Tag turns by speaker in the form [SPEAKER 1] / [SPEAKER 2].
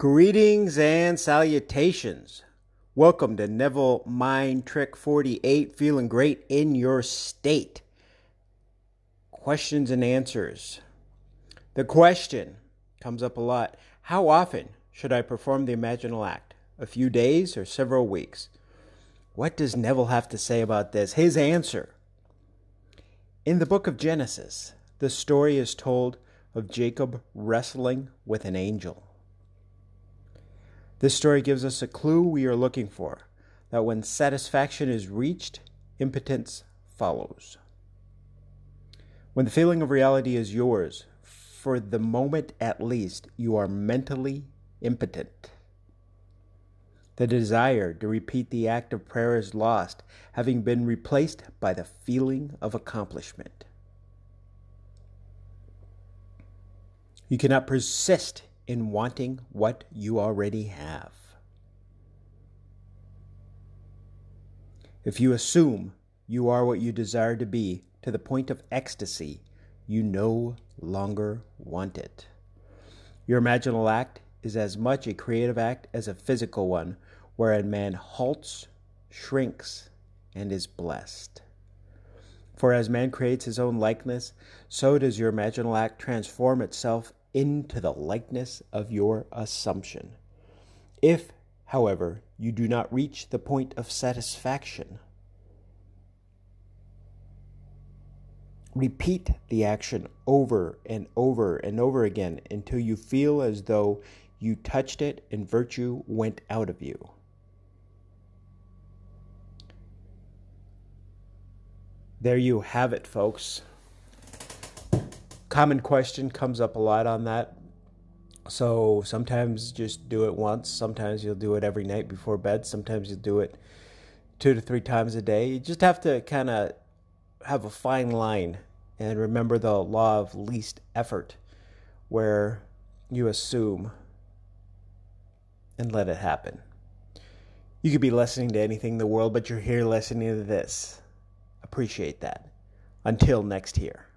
[SPEAKER 1] Greetings and salutations. Welcome to Neville Mind Trick 48, feeling great in your state. Questions and answers. The question comes up a lot How often should I perform the imaginal act? A few days or several weeks? What does Neville have to say about this? His answer. In the book of Genesis, the story is told of Jacob wrestling with an angel. This story gives us a clue we are looking for that when satisfaction is reached, impotence follows. When the feeling of reality is yours, for the moment at least, you are mentally impotent. The desire to repeat the act of prayer is lost, having been replaced by the feeling of accomplishment. You cannot persist in wanting what you already have. If you assume you are what you desire to be to the point of ecstasy, you no longer want it. Your imaginal act is as much a creative act as a physical one, wherein man halts, shrinks, and is blessed. For as man creates his own likeness, so does your imaginal act transform itself into the likeness of your assumption. If, however, you do not reach the point of satisfaction, repeat the action over and over and over again until you feel as though you touched it and virtue went out of you. There you have it, folks common question comes up a lot on that. So sometimes just do it once. Sometimes you'll do it every night before bed. Sometimes you'll do it two to three times a day. You just have to kind of have a fine line and remember the law of least effort, where you assume and let it happen. You could be listening to anything in the world, but you're here listening to this. Appreciate that. Until next year.